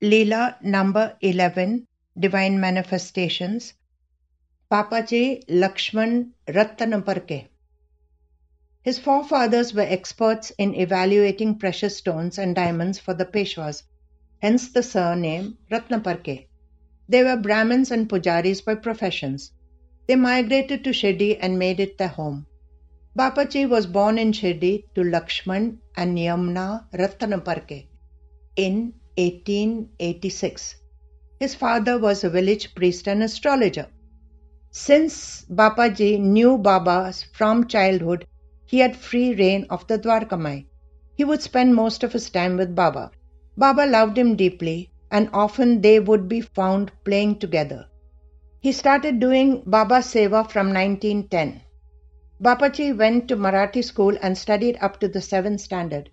Leela number 11 Divine Manifestations Bapaji Lakshman Ratnaparkhe His forefathers were experts in evaluating precious stones and diamonds for the Peshwas, hence the surname Ratnaparkhe. They were Brahmins and Pujaris by professions. They migrated to Shirdi and made it their home. Bapaji was born in Shirdi to Lakshman and Yamna Ratnaparkhe in 1886. His father was a village priest and astrologer. Since Bapaji knew Baba from childhood, he had free reign of the Dwarkamai. He would spend most of his time with Baba. Baba loved him deeply, and often they would be found playing together. He started doing Baba Seva from 1910. Bapaji went to Marathi school and studied up to the 7th standard.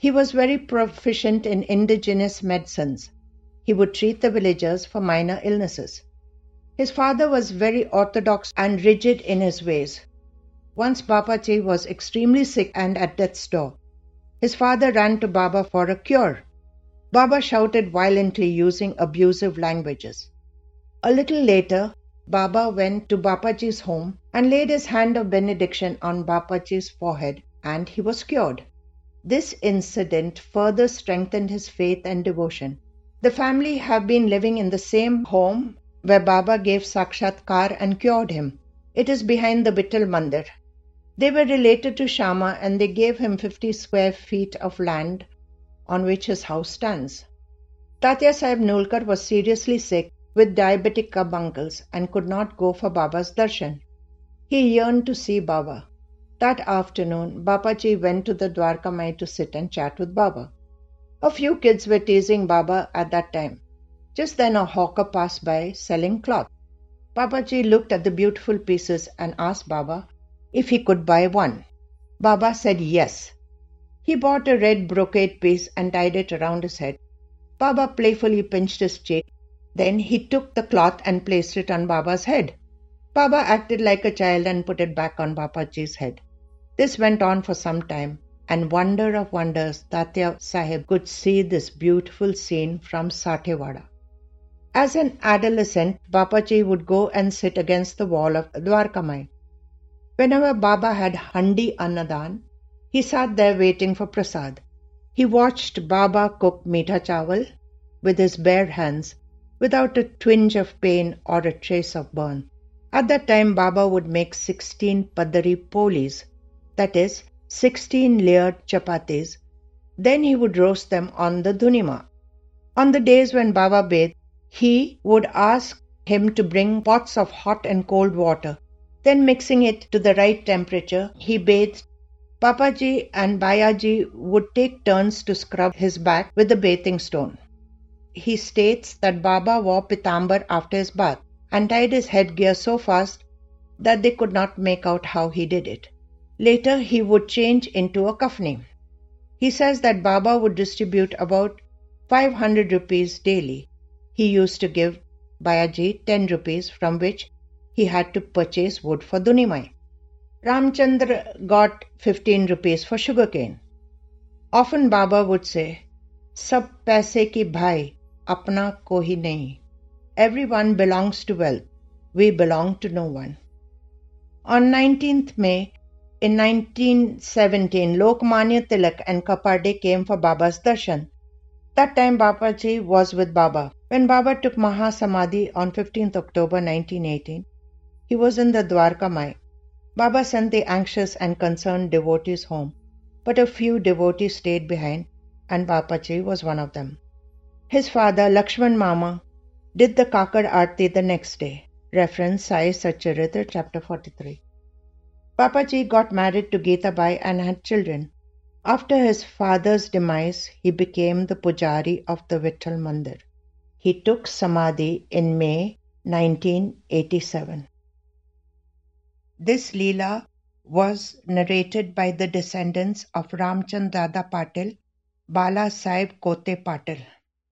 He was very proficient in indigenous medicines. He would treat the villagers for minor illnesses. His father was very orthodox and rigid in his ways. Once Bapaji was extremely sick and at death's door. His father ran to Baba for a cure. Baba shouted violently using abusive languages. A little later, Baba went to Bapaji's home and laid his hand of benediction on Bapaji's forehead and he was cured. This incident further strengthened his faith and devotion. The family have been living in the same home where Baba gave Sakshatkar and cured him. It is behind the Vittal Mandir. They were related to Shama and they gave him 50 square feet of land on which his house stands. Tatya Sahib Nulkar was seriously sick with diabetic carbuncles and could not go for Baba's darshan. He yearned to see Baba. That afternoon, Bapaji went to the Dwarka Mai to sit and chat with Baba. A few kids were teasing Baba at that time. Just then a hawker passed by selling cloth. Bapaji looked at the beautiful pieces and asked Baba if he could buy one. Baba said yes. He bought a red brocade piece and tied it around his head. Baba playfully pinched his cheek. Then he took the cloth and placed it on Baba's head. Baba acted like a child and put it back on Bapaji's head. This went on for some time, and wonder of wonders, Tatya Sahib could see this beautiful scene from Sathewada. As an adolescent, Bapaji would go and sit against the wall of Dwarkamai. Whenever Baba had Handi Annadan, he sat there waiting for prasad. He watched Baba cook meetha chawal with his bare hands without a twinge of pain or a trace of burn. At that time, Baba would make 16 padari polis that is, 16 layered chapatis. Then he would roast them on the dhunima. On the days when Baba bathed, he would ask him to bring pots of hot and cold water. Then, mixing it to the right temperature, he bathed. Bapaji and Bayaji would take turns to scrub his back with the bathing stone. He states that Baba wore pitambar after his bath and tied his headgear so fast that they could not make out how he did it. Later, he would change into a kafni. He says that Baba would distribute about 500 rupees daily. He used to give Bayaji 10 rupees from which he had to purchase wood for Dunimai. Ramchandra got 15 rupees for sugarcane. Often Baba would say, Sab paise ki bhai, apna kohi nahi. Everyone belongs to wealth. We belong to no one. On 19th May, in 1917, Lokmanya Tilak and Khaparde came for Baba's darshan. That time Bapaji was with Baba. When Baba took Mahasamadhi on 15th October 1918, he was in the Dwarka Mai. Baba sent the anxious and concerned devotees home, but a few devotees stayed behind, and Bapaji was one of them. His father, Lakshman Mama, did the Kakad Aarti the next day. Reference Sai Satcharitra, chapter 43. Bapaji got married to Geeta Bai and had children. After his father's demise, he became the pujari of the Vittal Mandir. He took Samadhi in May 1987. This Leela was narrated by the descendants of Ramchand Dada Patil, Bala Sahib Kote Patil.